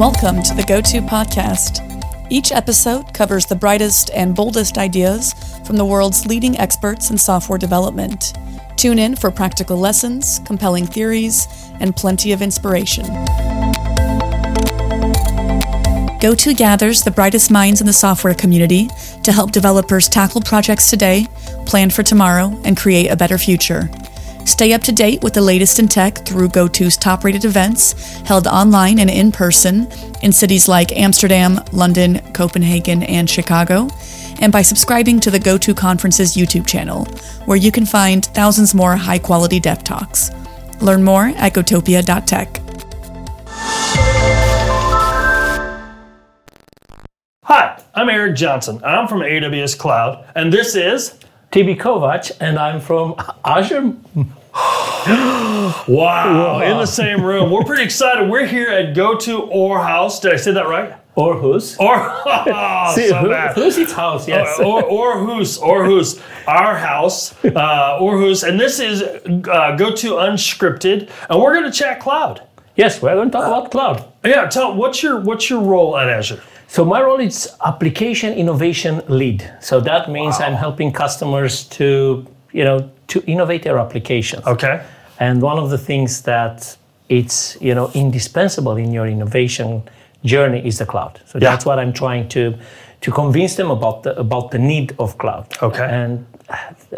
Welcome to the Go To Podcast. Each episode covers the brightest and boldest ideas from the world's leading experts in software development. Tune in for practical lessons, compelling theories, and plenty of inspiration. GoTo gathers the brightest minds in the software community to help developers tackle projects today, plan for tomorrow, and create a better future. Stay up to date with the latest in tech through GoTo's top rated events held online and in person in cities like Amsterdam, London, Copenhagen, and Chicago, and by subscribing to the GoTo Conference's YouTube channel, where you can find thousands more high quality dev talks. Learn more at gotopia.tech. Hi, I'm Eric Johnson. I'm from AWS Cloud, and this is Tibi Covaci, and I'm from Azure. wow, in the same room. We're pretty excited. We're here at Go To Or House. Did I say that right? Aarhus. Or oh, See, so who- bad. who's its house? Yes. Or, or, Aarhus, Aarhus, our house, uh, Aarhus, and this is uh, Go To Unscripted, and we're going to chat cloud. yes, we're going to talk about cloud. Yeah, tell what's your what's your role at Azure? So my role is application innovation lead. So that means I'm helping customers to, you know, to innovate their applications. Okay. And one of the things that it's, you know, indispensable in your innovation journey is the cloud. So Yeah. that's what I'm trying to to convince them about the about the need of cloud. Okay. And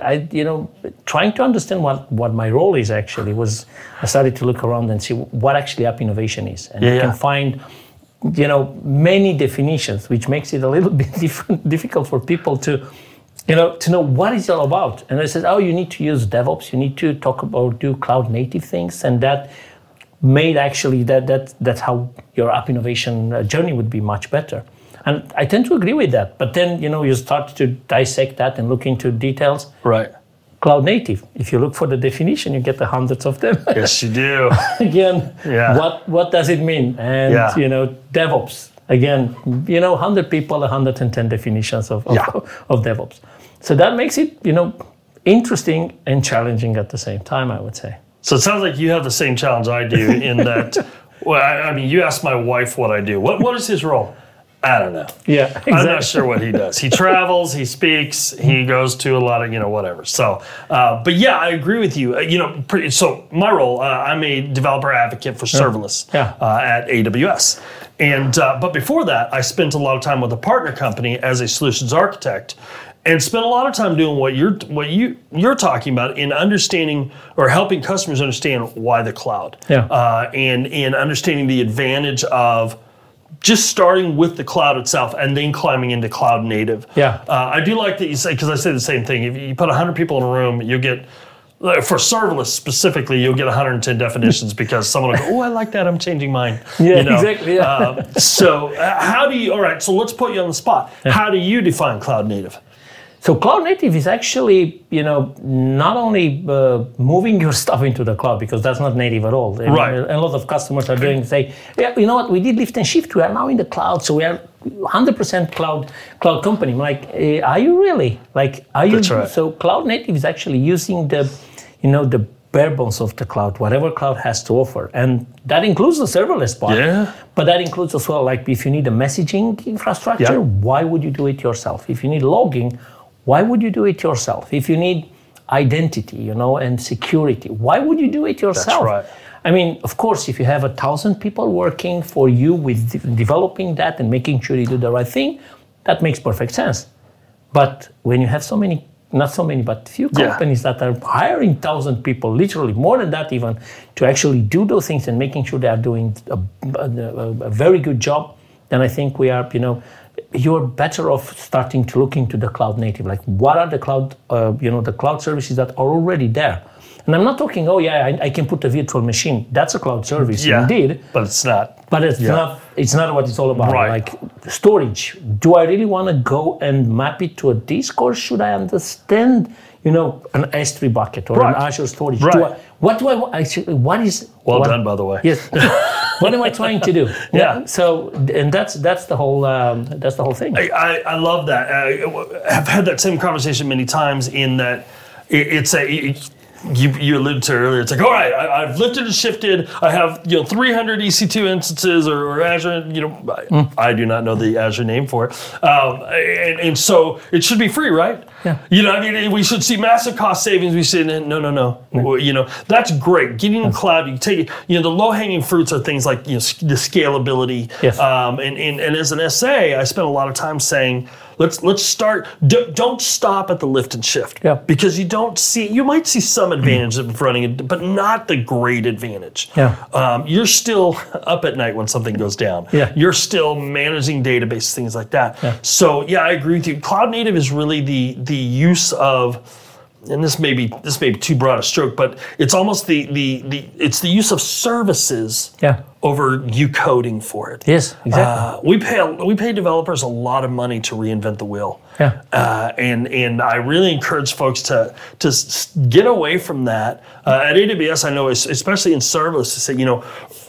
I, you know, trying to understand what, what my role is actually was I started to look around and see what actually app innovation is. And Yeah, you yeah. can find, you know, many definitions, which makes it a little bit difficult for people to, you know, to know what it's all about. And I said, oh, you need to use DevOps, you need to talk about do cloud native things, and that made actually that that that's how your app innovation uh, journey would be much better. And I tend to agree with that. But then you know you start to dissect that and look into details. Right. Cloud native. If you look for the definition, you get the hundreds of them. Yes, you do. again, Yeah. what what does it mean? And Yeah. you know, DevOps. Again, you know, 100 people, 110 definitions of, of, Yeah. of DevOps. So that makes it, you know, interesting and challenging at the same time, I would say. So it sounds like you have the same challenge I do in that. well, I, I mean, you asked my wife what I do. What What is his role? I don't know. Yeah, exactly. I'm not sure what he does. He travels, he speaks, he goes to a lot of you know whatever. So, uh, but yeah, I agree with you. Uh, you know, pretty, so my role, uh, I'm a developer advocate for serverless Yeah. uh, at AWS. And uh, but before that, I spent a lot of time with a partner company as a solutions architect, and spent a lot of time doing what you're what you you're talking about in understanding or helping customers understand why the cloud. Yeah. Uh, and and understanding the advantage of just starting with the cloud itself and then climbing into cloud native. Yeah. Uh, I do like that you say because I say the same thing. If you put 100 people in a room, you get for serverless specifically, you'll get 110 definitions because someone will go, "Oh, I like that. I'm changing mine." Yeah, exactly, yeah. Uh, so, uh, how do you? All right. So let's put you on the spot. How do you define cloud native? So cloud native is actually, you know, not only uh, moving your stuff into the cloud because that's not native at all. Right. A lot of customers are doing say, yeah, you know what, we did lift and shift. We are now in the cloud, so we are 100% cloud cloud company. I'm like, eh, are you really? Like, are you? That's right. So cloud native is actually using the, you know, the bare bones of the cloud, whatever cloud has to offer, and that includes the serverless part. Yeah. But that includes as well, like if you need a messaging infrastructure, Yeah. why would you do it yourself? If you need logging, why would you do it yourself? If you need identity, you know, and security, why would you do it yourself? That's right. I mean, of course, if you have a thousand people working for you with de- developing that and making sure you do the right thing, that makes perfect sense. But when you have so many, not so many, but few Yeah. companies that are hiring thousand people, literally more than that even, to actually do those things and making sure they are doing a, a- a very good job, then I think we are, you know, you're better off starting to look into the cloud native. Like, what are the cloud, uh, you know, the cloud services that are already there? And I'm not talking, oh yeah, I, I can put a virtual machine. That's a cloud service, Yeah. indeed. But it's not. But it's Yeah. not it's not what it's all about. Right. Like storage. Do I really want to go and map it to a disk or should I understand, you know, an S3 bucket or Right. an Azure storage? Right. What do I want actually what is Well what, done, by the way. Yes. what am I trying to do? Yeah. So and that's that's the whole um, that's the whole thing. I, I, I love that. I have had that same conversation many times. In that it, it's a it- you, you alluded to earlier. It's like, all right, I, I've lifted and shifted. I have you know 300 EC2 instances or, or Azure. You know, I, I do not know the Azure name for it, um, and, and so it should be free, right? Yeah. You know, I mean, we should see massive cost savings. We say, no, no, no. Well, You know, that's great. Getting in the cloud, you take it. You know, the low hanging fruits are things like you know the scalability. Yes. Um, and, and and as an SA, I spent a lot of time saying. Let's let's start. d- Don't stop at the lift and shift. Yeah. Because you don't see. You might see some advantage of running it, but not the great advantage. Yeah. Um, you're still up at night when something goes down. Yeah. You're still managing database things like that. Yeah. So yeah, I agree with you. Cloud native is really the the use of and this may be this may be too broad a stroke, but it's almost the the, the it's the use of services Yeah. over you coding for it. Yes, exactly. Uh, we pay we pay developers a lot of money to reinvent the wheel. Yeah. Uh, and and I really encourage folks to to get away from that. Uh, at AWS, I know, especially in serverless, to say, you know,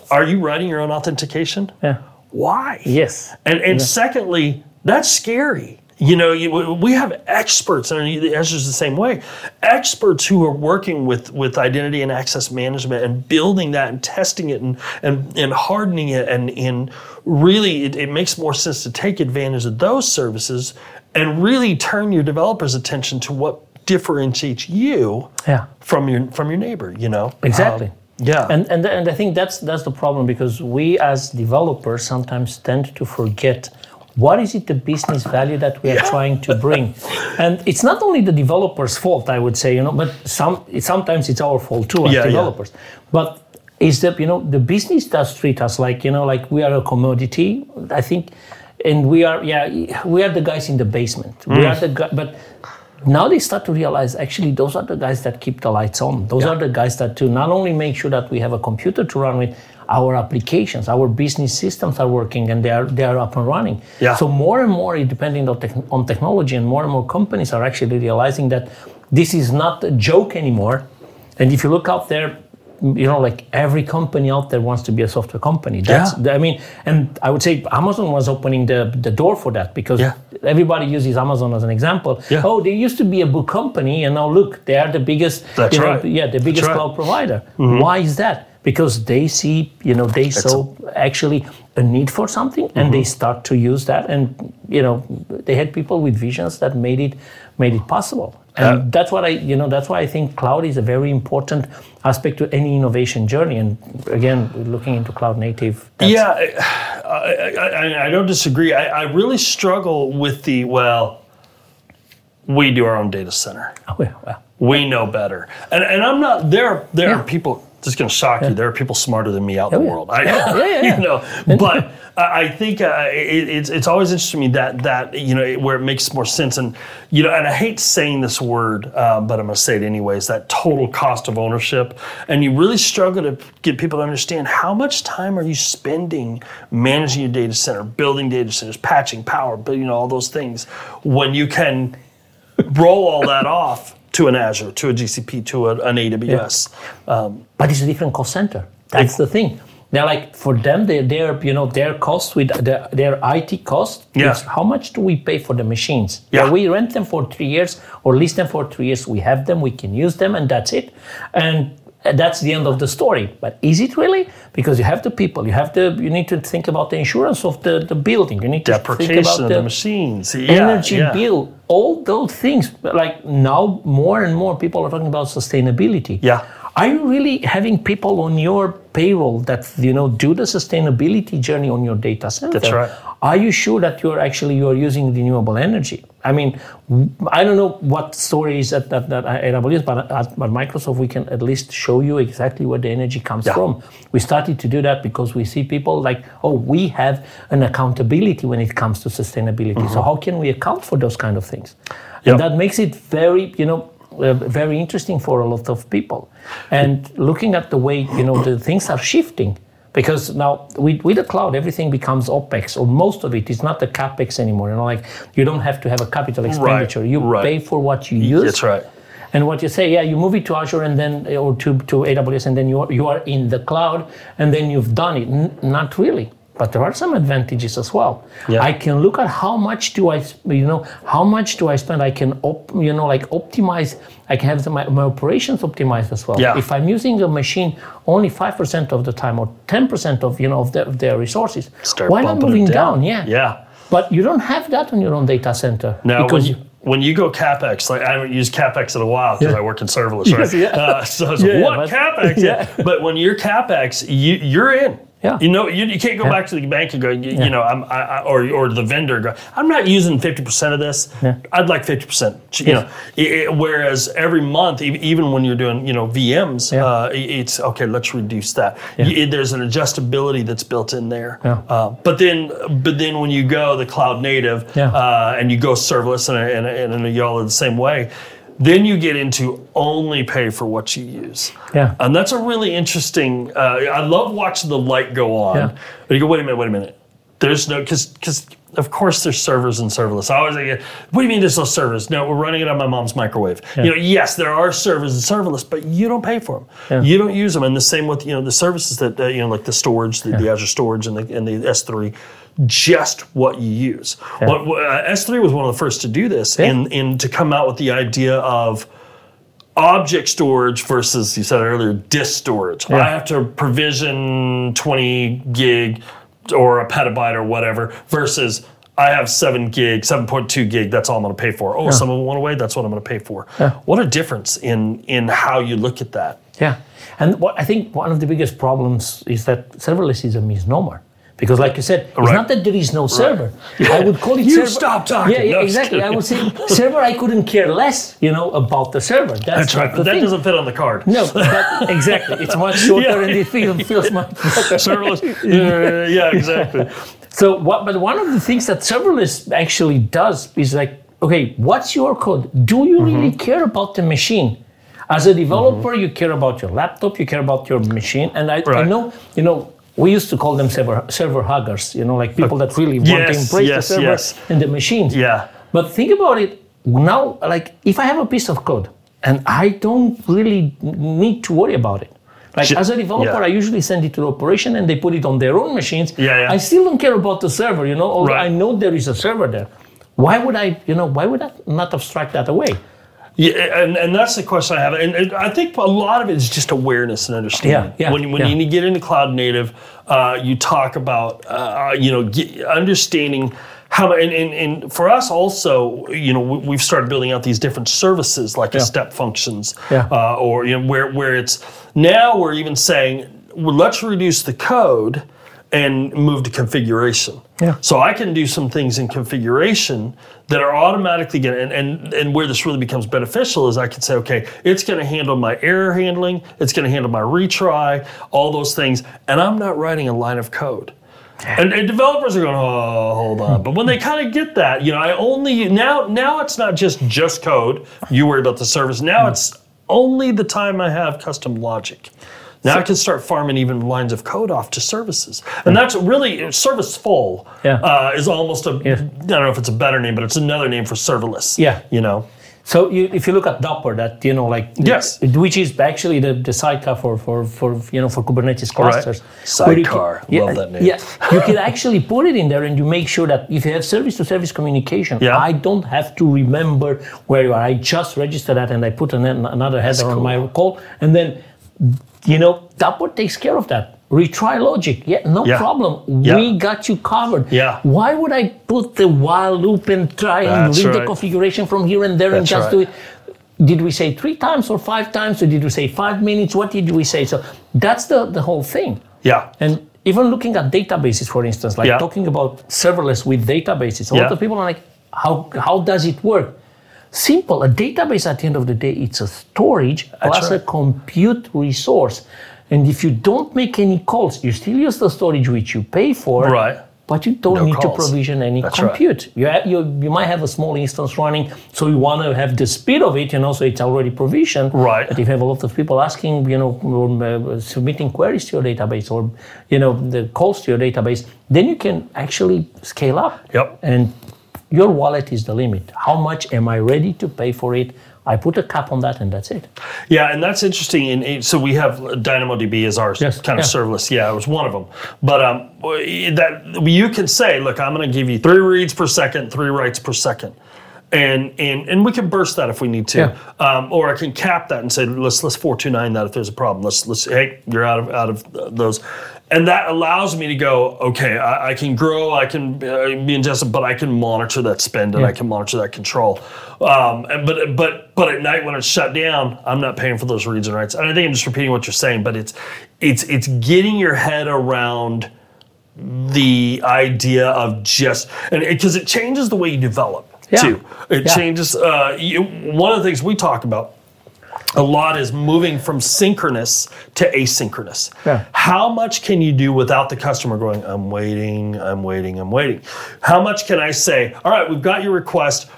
are you writing your own authentication? yeah. Why? Yes. And and secondly, that's scary. You know, you, we have experts, and Azure's the same way. Experts who are working with with identity and access management and building that and testing it and and, and hardening it and and really, it, it makes more sense to take advantage of those services and really turn your developers' attention to what differentiates you Yeah. from your from your neighbor. You know, Exactly. Um, yeah, And, and and I think that's that's the problem because we as developers sometimes tend to forget what is it the business value that we are trying to bring, and it's not only the developer's fault I would say you know, but some sometimes it's our fault too as Yeah, yeah. developers. But is that you know the business does treat us like you know like we are a commodity. I think, and we are yeah we are the guys in the basement. Mm. We are the guy, but now they start to realize actually those are the guys that keep the lights on. Those are the guys that to not only make sure that we have a computer to run with, our applications, our business systems are working and they are they are up and running. Yeah. So more and more, depending on, tech, on technology, and more and more companies are actually realizing that this is not a joke anymore. And if you look out there, you know, like every company out there wants to be a software company. That's, I mean, and I would say Amazon was opening the, the door for that because Yeah. Everybody uses Amazon as an example. Yeah. Oh, they used to be a book company, and now look, they are the biggest. That's you know, right. Yeah, the biggest right. cloud provider. Mm-hmm. Why is that? Because they see, you know, they saw actually a need for something, and they mm-hmm. start to use that, and you know, they had people with visions that made it made it possible. And Yeah. that's what I, you know, that's why I think cloud is a very important aspect to any innovation journey. And again, looking into cloud native. Yeah, I, I, I, I don't disagree. I, I really struggle with the well. We do our own data center. Oh, yeah, well, We know better, and and I'm not there. There Yeah. are people. Just going to shock you. There are people smarter than me out in Oh, the yeah. world. I, Yeah, yeah, yeah. you know, but I think uh, it, it's it's always interesting to me that that you know where it makes more sense, and you know, and I hate saying this word, uh, but I'm going to say it anyways. That total cost of ownership, and you really struggle to get people to understand how much time are you spending managing your data center, building data centers, patching power, but you know all those things, when you can roll all that off to an Azure, to a GCP, to a, an AWS. Um, but it's a different cost center. That's the thing. They're like for them, they, their you know their cost with the, their IT cost. Yeah. how much do we pay for the machines? Yeah. we rent them for three years or lease them for three years. We have them, we can use them, and that's it. And that's the end of the story. But is it really? Because you have the people, you have the you need to think about the insurance of the, the building. You need to think about the, the machines. Yeah, energy yeah. bill, all those things. Like now, more and more people are talking about sustainability. Yeah. Are you really having people on your payroll that you know do the sustainability journey on your data center? That's right. Are you sure that you're actually you're using renewable energy? I mean, I don't know what story is at, at, at AWS, but at, at Microsoft we can at least show you exactly where the energy comes Yeah. from. We started to do that because we see people like, oh, we have an accountability when it comes to sustainability. So how can we account for those kind of things? Mm-hmm. Yep. And that makes it very, you know, uh, very interesting for a lot of people. And looking at the way, you know, the things are shifting. Because now with, with the cloud, everything becomes OPEX, or most of it is not the CAPEX anymore. You know, like you don't have to have a capital expenditure. You right. pay for what you use. That's right. And what you say, yeah, you move it to Azure and then or to, to AWS and then you are, you are in the cloud and then you've done it. N- not really. But there are some advantages as well. Yeah. I can look at how much do I, you know, how much do I spend? I can, op, you know, like optimize. I can have the, my, my operations optimized as well. Yeah. If I'm using a machine only five percent of the time or ten percent of you know of, the, of their resources, Start why not moving down. down? Yeah. Yeah. But you don't have that on your own data center Now, when you, when you go capex, like I haven't used capex in a while because Yeah. I work in serverless, right? yeah. Uh, so it's Yeah, like, what capex? yeah. But when you're capex, you you're in. Yeah. You know, you, you can't go Yeah. back to the bank and go, you, you know, I'm, I, I, or or the vendor go, I'm not using 50% of this. Yeah. I'd like 50%. You Yeah. know, I- I- whereas every month, even when you're doing, you know, VMs, Yeah. uh, it's okay. Let's reduce that. Yeah. Y- there's an adjustability that's built in there. Yeah. Uh, but then, but then when you go the cloud native, Yeah. uh, and you go serverless and, and, and, and y'all are the same way, then you get into only pay for what you use. Yeah. And that's a really interesting, uh, I love watching the light go on. Yeah. But you go, wait a minute, wait a minute. There's no, because, because of course there's servers and serverless. I always think, what do you mean there's no servers? No, we're running it on my mom's microwave. You know, yes, there are servers and serverless, but you don't pay for them. Yeah. You don't use them. And the same with, you know, the services that, uh, you know, like the storage, the, the Azure storage and the, and the S3, just what you use. What, what- uh, S3 was one of the first to do this and, and to come out with the idea of, object storage versus you said earlier disk storage. I have to provision 20 gig or a petabyte or whatever versus I have 7 gig, 7.2 gig, that's all I'm going to pay for. Oh, someone went away, that's what I'm going to pay for. What a difference in in how you look at that. Yeah, and what I think one of the biggest problems is that serverless is a misnomer. Because, like you said, it's not that there is no server. I would call it You server. stop talking. Yeah, yeah No, exactly. I would say server. I couldn't care less, you know, about the server. That's, That's right. But that thing. doesn't fit on the card. No, but exactly. It's much shorter Yeah. and it feels, feels much better. Serverless. yeah, yeah, exactly. So what? But one of the things that serverless actually does is like, okay, what's your code? Do you really Mm-hmm. care about the machine? As a developer, you care about your laptop, you care about your machine, and I, I know, you know. We used to call them server, server huggers, you know, like people that really want to embrace yes, the server yes. and the machines. Yeah. But think about it now, like if I have a piece of code and I don't really need to worry about it. Like as a developer, yeah. I usually send it to the operation and they put it on their own machines. Yeah, yeah. I still don't care about the server, you know, although Right. I know there is a server there. Why would I, you know, why would I not abstract that away? Yeah, and, and that's the question I have. And, and I think a lot of it is just awareness and understanding. Yeah, yeah, when when yeah. you get into cloud native, uh, you talk about uh, you know get, understanding how and, and, and for us also, you know, we- we've started building out these different services like step functions, Yeah. uh, or you know where where it's now we're even saying well, let's reduce the code and move to configuration. Yeah. So I can do some things in configuration that are automatically going to, and, and, and where this really becomes beneficial is I can say, okay, it's going to handle my error handling, it's going to handle my retry, all those things, and I'm not writing a line of code. And, and developers are going, oh, hold on. Hmm. But when they kind of get that, you know, I only now now it's not just just code. You worry about the service. Now hmm. it's only the time I have custom logic. Now I can start farming even lines of code off to services, and that's really service full. Yeah. Uh, is almost a Yeah. I don't know if it's a better name, but it's another name for serverless. Yeah. You know. So you, if you look at Dapr, that you know, like Yes. which is actually the, the sidecar for, for, for you know for Kubernetes clusters. you Sidecar. can- Love that name. Yeah, you can actually put it in there, and you make sure that if you have service-to-service communication, Yeah. I don't have to remember where you are. I just register that, and I put an, another header on my call, and then you know Dapr takes care of that. Retry logic, yeah, no Yeah. problem. Yeah. We got you covered. Yeah. Why would I put the while loop and try and That's read the configuration from here and there and just right. do it? Did we say three times or five times, or did we say five minutes? What did we say? So that's the, the whole thing. Yeah. And even looking at databases, for instance, like Yeah. talking about serverless with databases, a Yeah. lot of people are like, how, how does it work? Simple. A database at the end of the day, it's a storage plus a compute resource. And if you don't make any calls, you still use the storage which you pay for. Right. But you don't No need calls. to provision any That's right. compute. You, ha- you, you might have a small instance running, so you want to have the speed of it, and also it's already provisioned. Right. But if you have a lot of people asking, you know, or, uh, submitting queries to your database, or you know, the calls to your database, then you can actually scale up. Yep. And your wallet is the limit. How much am I ready to pay for it? I put a cap on that, and that's it. Yeah, and that's interesting. And so we have DynamoDB as our Yes, kind of yeah. serverless. Yeah, it was one of them. But um, that you can say, look, I'm going to give you three reads per second, three writes per second. And, and and we can burst that if we need to, Yeah. um, or I can cap that and say let's let's four two nine that if there's a problem. Let's let's hey you're out of out of uh, those, and that allows me to go okay I, I can grow I can uh, be ingested but I can monitor that spend and I can monitor that control. Um, and, but but but at night when it's shut down, I'm not paying for those reads and writes. And I think I'm just repeating what you're saying, but it's it's it's getting your head around the idea of just and because it changes the way you develop Yeah. too. It Yeah. changes. Uh, you, one of the things we talk about a lot is moving from synchronous to asynchronous. Yeah. How much can you do without the customer going, I'm waiting, I'm waiting, I'm waiting? How much can I say, all right, we've got your request,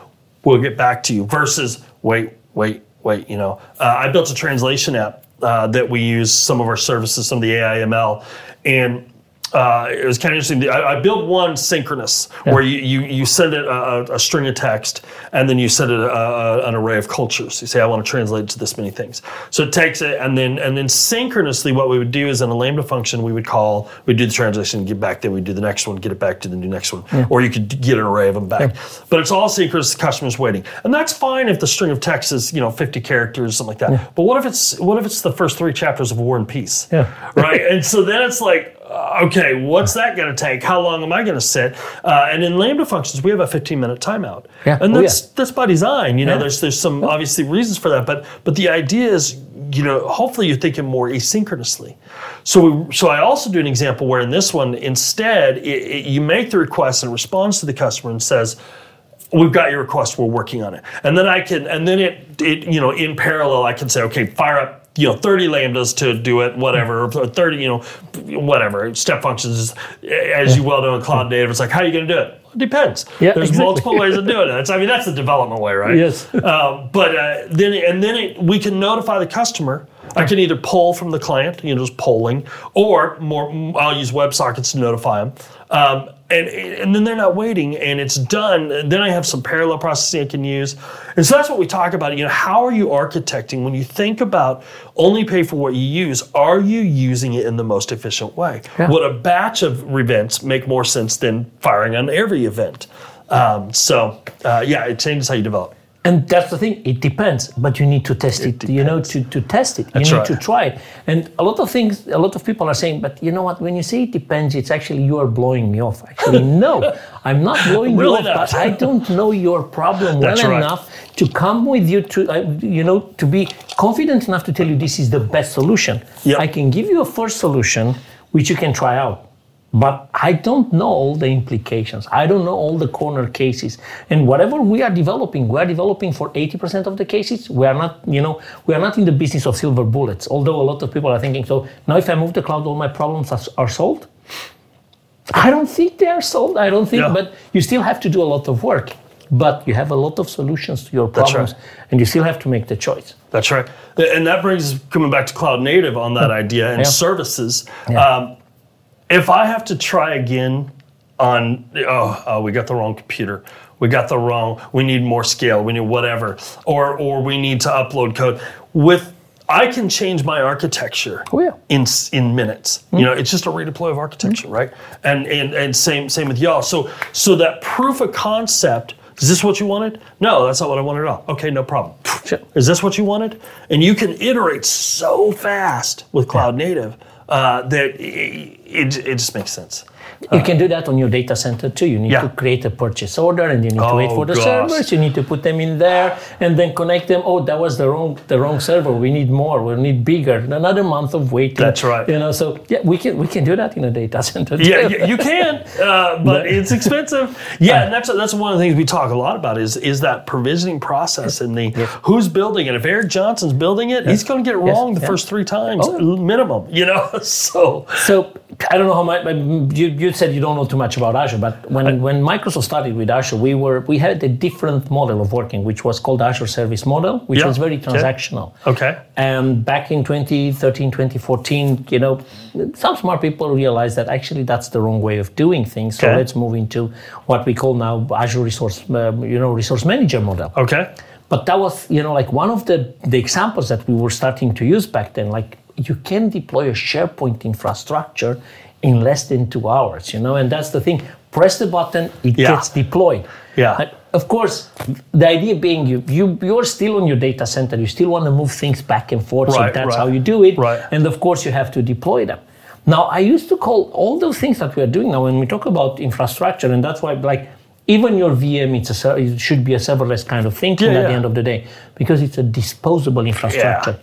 we'll get back to you, versus wait, wait, wait. You know, uh, I built a translation app uh, that we use some of our services, some of the AIML, and uh, it was kind of interesting. I, I built one synchronous where you, you, you send it a, a- string of text and then you send it a, a, an array of cultures. You say, I want to translate it to this many things. So it takes it and then and then synchronously, what we would do is in a Lambda function, we would call, we'd do the translation, get back, then we'd do the next one, get it back to the new next one, or you could get an array of them back. But it's all synchronous. The customer's waiting, and that's fine if the string of text is you know 50 characters, something like that. But what if it's what if it's the first three chapters of War and Peace? Yeah. right? And so then it's like, okay, what's that going to take? How long am I going to sit? Uh, and in Lambda functions, we have a 15 minute timeout, Yeah. and Oh, that's yeah. that's by design. You know, Yeah. there's there's some obviously reasons for that, but but the idea is, you know, hopefully you're thinking more asynchronously. So we, so I also do an example where in this one, instead, it, it, you make the request and responds to the customer and says we've got your request we're working on it and then i can and then it, it you know in parallel i can say okay fire up you know 30 lambdas to do it whatever or 30 you know whatever step functions as you well know in cloud native it's like how are you going to do it depends Yeah, there's exactly. multiple ways of doing it i mean that's the development way right Yes. um, but uh, then and then it, we can notify the customer. I can either pull from the client, you know, just polling, or more. I'll use WebSockets to notify them, um, and and then they're not waiting, and it's done. Then I have some parallel processing I can use, and so that's what we talk about. You know, how are you architecting when you think about only pay for what you use? Are you using it in the most efficient way? Yeah. Would a batch of events make more sense than firing on every event? Um, so uh, yeah, it changes how you develop. And that's the thing, it depends, but you need to test it, you know, to, to test it. That's you need right. to try it. And a lot of things, a lot of people are saying, but you know what, when you say it depends, it's actually you are blowing me off. Actually, no, I'm not blowing Really you off, not. but I don't know your problem That's well right. enough to come with you to, uh, you know, to be confident enough to tell you this is the best solution. Yep. I can give you a first solution, which you can try out. But I don't know all the implications. I don't know all the corner cases. And whatever we are developing, we are developing for 80% of the cases. We are not, you know, we are not in the business of silver bullets. Although a lot of people are thinking, so now if I move the cloud, all my problems are, are solved. I don't think they are solved. I don't think, Yeah. but you still have to do a lot of work. But you have a lot of solutions to your problems, right. and you still have to make the choice. That's right. And that brings coming back to cloud native on that idea and Yeah. services. Yeah. Um, if I have to try again on, oh, oh, we got the wrong computer. We got the wrong. We need more scale. We need whatever, or or we need to upload code. With I can change my architecture Oh, yeah. in in minutes. You know, it's just a redeploy of architecture, right? And and and same same with y'all. So so that proof of concept. Is this what you wanted? No, that's not what I wanted at all. Okay, no problem. Sure. Is this what you wanted? And you can iterate so fast with cloud native uh, that it, it, just makes sense. You can do that on your data center too. You need Yeah. to create a purchase order, and you need to wait Oh, for the gosh. servers. You need to put them in there, and then connect them. Oh, that was the wrong the wrong server. We need more. We need bigger. Another month of waiting. That's right. You know, so yeah, we can we can do that in a data center. Yeah, too. y- you can, uh, but it's expensive. Yeah, and that's that's one of the things we talk a lot about is is that provisioning process and the who's building it. If Eric Johnson's building it, he's going to get it wrong the yeah. first three times Oh. minimum. You know, so So I don't know how much. You, you said you don't know too much about Azure, but when, when Microsoft started with Azure, we were we had a different model of working, which was called Azure Service Model, which Yeah, was very transactional. okay. And back in 2013, 2014, you know, some smart people realized that actually that's the wrong way of doing things. So Okay. let's move into what we call now Azure Resource, um, you know, Resource Manager model. Okay. but that was you know like one of the the examples that we were starting to use back then. Like you can deploy a SharePoint infrastructure in less than two hours, you know, and that's the thing. Press the button, it Yeah. gets deployed. Yeah. And of course, the idea being you you you're still on your data center. You still want to move things back and forth. so Right, that's right. how you do it. Right. And of course, you have to deploy them. Now, I used to call all those things that we are doing now when we talk about infrastructure, and that's why, like, even your VM, it's a, it should be a serverless kind of thinking Yeah, at the end of the day, because it's a disposable infrastructure.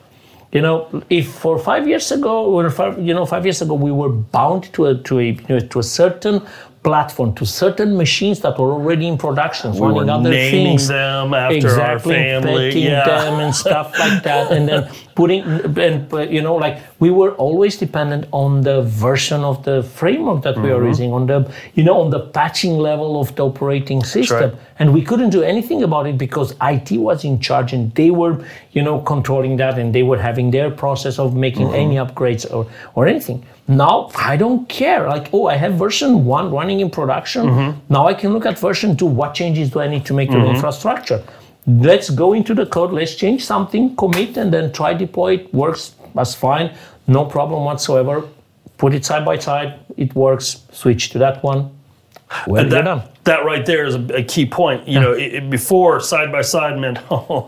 You know, if for five years ago, or five, you know, five years ago, we were bound to a to a you know, to a certain platform, to certain machines that were already in production, We running other naming things, them after exactly, our family. petting yeah. them and stuff like that, and then putting and you know like we were always dependent on the version of the framework that we Mm-hmm. are using on the you know on the patching level of the operating system right. and we couldn't do anything about it because IT was in charge and they were you know controlling that and they were having their process of making Mm-hmm. any upgrades or or anything now I don't care. Like oh I have version 1 running in production. Mm-hmm. now I can look at version 2 what changes do I need to make to the infrastructure? Let's go into the code. Let's change something commit and then try deploy. It works that's fine. No problem whatsoever. Put it side by side. It works. Switch to that one well, And you're done. that, that right there is a, a key point. You know, it, it- before side by side meant oh,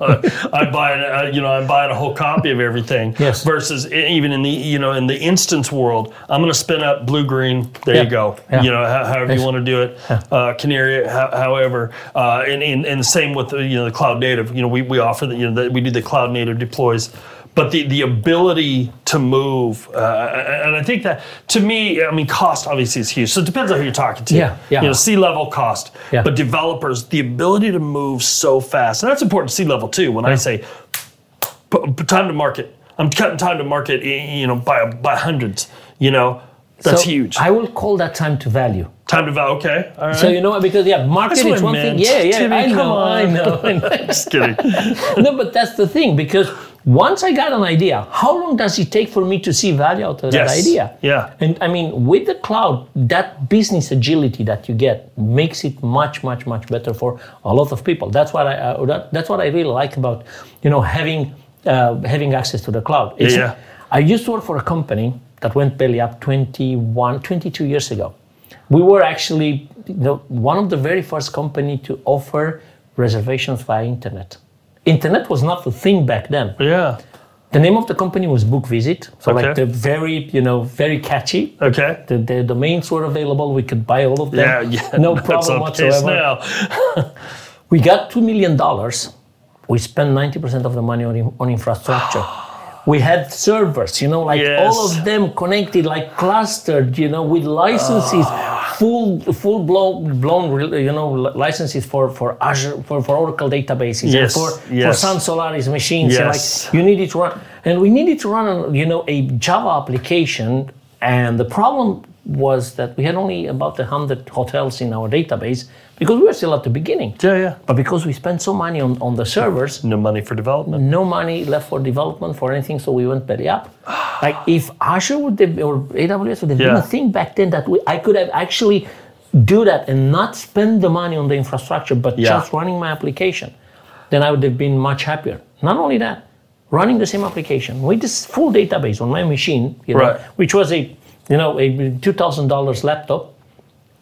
I buy uh, you know I'm buying a whole copy of everything. Yes. Versus even in the you know in the instance world, I'm going to spin up blue green. There Yeah. you go. Yeah. You know ho- however Yes. you want to do it. Uh, Canary, ho- however, uh, and, and and same with the, you know the cloud native. You know we, we offer that you know that we do the cloud native deploys. But the, the ability to move, uh, and I think that to me, I mean, cost obviously is huge. So it depends on who you're talking to. Yeah, yeah. You know, C level cost. Yeah. But developers, the ability to move so fast, and that's important to C level too. When I say time to market, I'm cutting time to market, you know, by by hundreds. You know, that's So huge. I will call that time to value. time to value. Okay, all right. So you know because yeah, market is one thing. Yeah, yeah, Tibi, I come know, I know, I know. Just kidding. no, but that's the thing because once I got an idea, how long does it take for me to see value out of that idea? Yeah. And I mean, with the cloud, that business agility that you get makes it much, much, much better for a lot of people. That's what I uh, that, that's what I really like about you know having uh, having access to the cloud. It's- Yeah. I used to work for a company that went belly up 21, 22 years ago. We were actually the, one of the very first company to offer reservations via internet. Internet was not the thing back then. Yeah. The name of the company was Book Visit, so like Okay. the very, you know, very catchy. Okay. The, the domains were available. We could buy all of them. Yeah. Yeah. no problem whatsoever. We got two million dollars. We spent ninety percent of the money on, on infrastructure. we had servers, you know, like all of them connected, like clustered, you know, with licenses, Full full blown blown, you know, licenses for for Azure for, for Oracle databases Yes, for for yes. Sun Solaris machines. Yes. like you needed to run, and we needed to run, you know, a Java application, and the problem was that we had only about a hundred hotels in our database because we were still at the beginning. Yeah, yeah. But because we spent so money on, on the servers, No money for development. no money left for development for anything, so we went belly up. like if Azure would have, or AWS would have been Yeah. a thing back then that we, I could have actually do that and not spend the money on the infrastructure, but Yeah. just running my application, then I would have been much happier. Not only that, running the same application with this full database on my machine, you know, Right. which was a you know a two thousand dollars laptop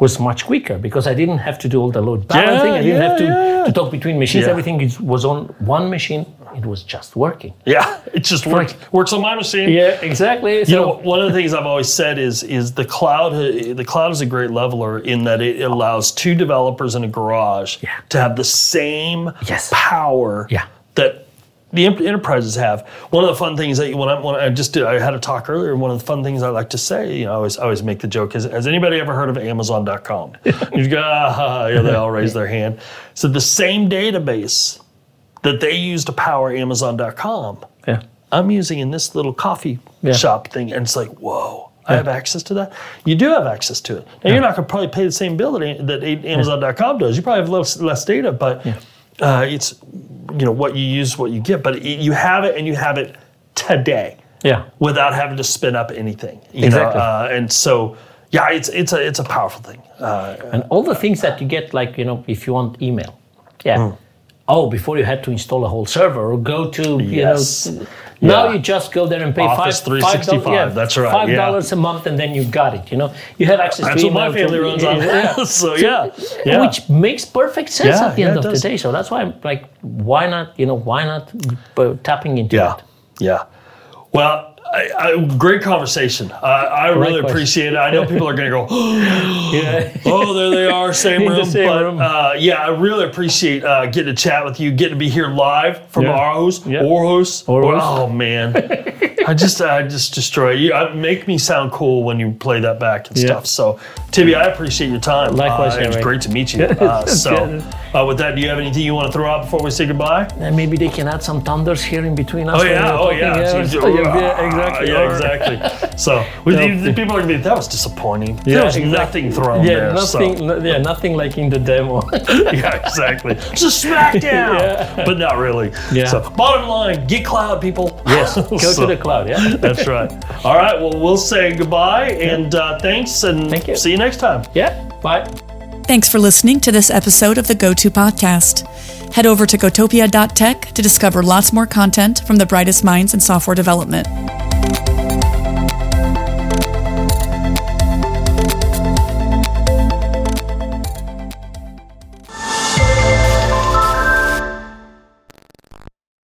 was much quicker because I didn't have to do all the load balancing. I didn't yeah, have to, yeah, yeah. to talk between machines. Yeah. Everything is, was on one machine. It was just working. Yeah, it just works. Works on my machine. Yeah, exactly. You So, know, one of the things I've always said is is the cloud. The cloud is a great leveler in that it allows two developers in a garage Yeah. to have the same Yes. power Yeah. that the enterprises have. One of the fun things that you- when I when I just did, I had a talk earlier. One of the fun things I like to say, you know, I always I always make the joke is, has anybody ever heard of Amazon.com? you go, ah, yeah, they all raise their hand. So the same database that they use to power Amazon.com. yeah. I'm using in this little coffee Yeah. shop thing, and it's like, whoa, I have access to that. You do have access to it. Now you're not going to probably pay the same bill that, that Amazon.com does. You probably have less, less data, but uh, it's you know what you use, what you get. But it, you have it, and you have it today Yeah. without having to spin up anything. Exactly. Uh, and so, yeah, it's it's a it's a powerful thing. Uh, And all the things that you get, like, you know, if you want email. Yeah. Oh, before you had to install a whole server or go to you Yes. know. Now Yeah. you just go there and pay Office five, 365, five, yeah, that's right, Five yeah. dollars a month, and then you got it. You know, you have access That's to what my family to- runs on. Yeah. so yeah, yeah. Which makes perfect sense Yeah, at the yeah, end of the day. So that's why I'm like, why not? You know, why not uh, tapping into Yeah, it? yeah. Well, I, I, great conversation. Uh, I really Likewise. appreciate it. I know people are going to go, Yeah. oh, there they are, same room. same but room. Uh, yeah, I really appreciate uh, getting to chat with you, getting to be here live from Yeah. Aarhus, Yeah. Aarhus. Aarhus. Oh man, I just I just destroy you. I, make me sound cool when you play that back and Yeah. stuff. So, Tibi, I appreciate your time. Likewise, uh, it was great to meet you. Uh, so, uh, with that, do you have anything you want to throw out before we say goodbye? And maybe they can add some thunders here in between us. Oh yeah, oh yeah, so yeah, exactly. Yeah, exactly. So the, people are gonna be that was disappointing. there Yeah, was exactly. nothing thrown Yeah, there. nothing. So. no- yeah, nothing like in the demo. Yeah, exactly. It's a smackdown, Yeah. but not really. Yeah. So bottom line, get cloud, people. yes, go So- to the cloud. Yeah. That's right. All right. Well, we'll say goodbye and uh, thanks, and Thank you. see you next time. Yeah. Bye. Thanks for listening to this episode of the GoTo Podcast. Head over to gotopia.tech to discover lots more content from the brightest minds in software development.